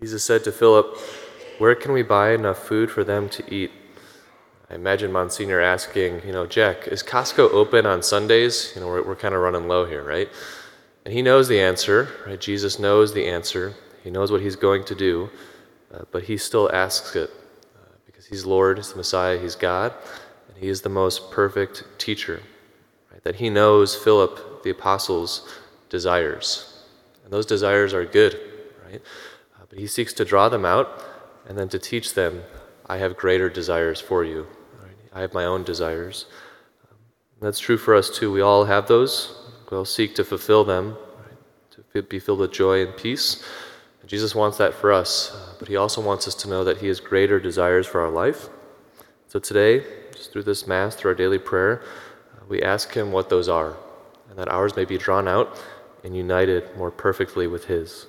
Jesus said to Philip, Where can we buy enough food for them to eat? I imagine Monsignor asking, you know, Jack, is Costco open on Sundays? You know, we're, we're kind of running low here, right? And he knows the answer, right? Jesus knows the answer. He knows what he's going to do, uh, but he still asks it uh, because he's Lord, he's the Messiah, he's God, and he is the most perfect teacher. Right? That he knows Philip, the apostle's desires. And those desires are good, right? But he seeks to draw them out and then to teach them, I have greater desires for you. I have my own desires. That's true for us too. We all have those. We all seek to fulfill them, to be filled with joy and peace. And Jesus wants that for us, uh, but he also wants us to know that he has greater desires for our life. So today, just through this Mass, through our daily prayer, uh, we ask him what those are, and that ours may be drawn out and united more perfectly with his.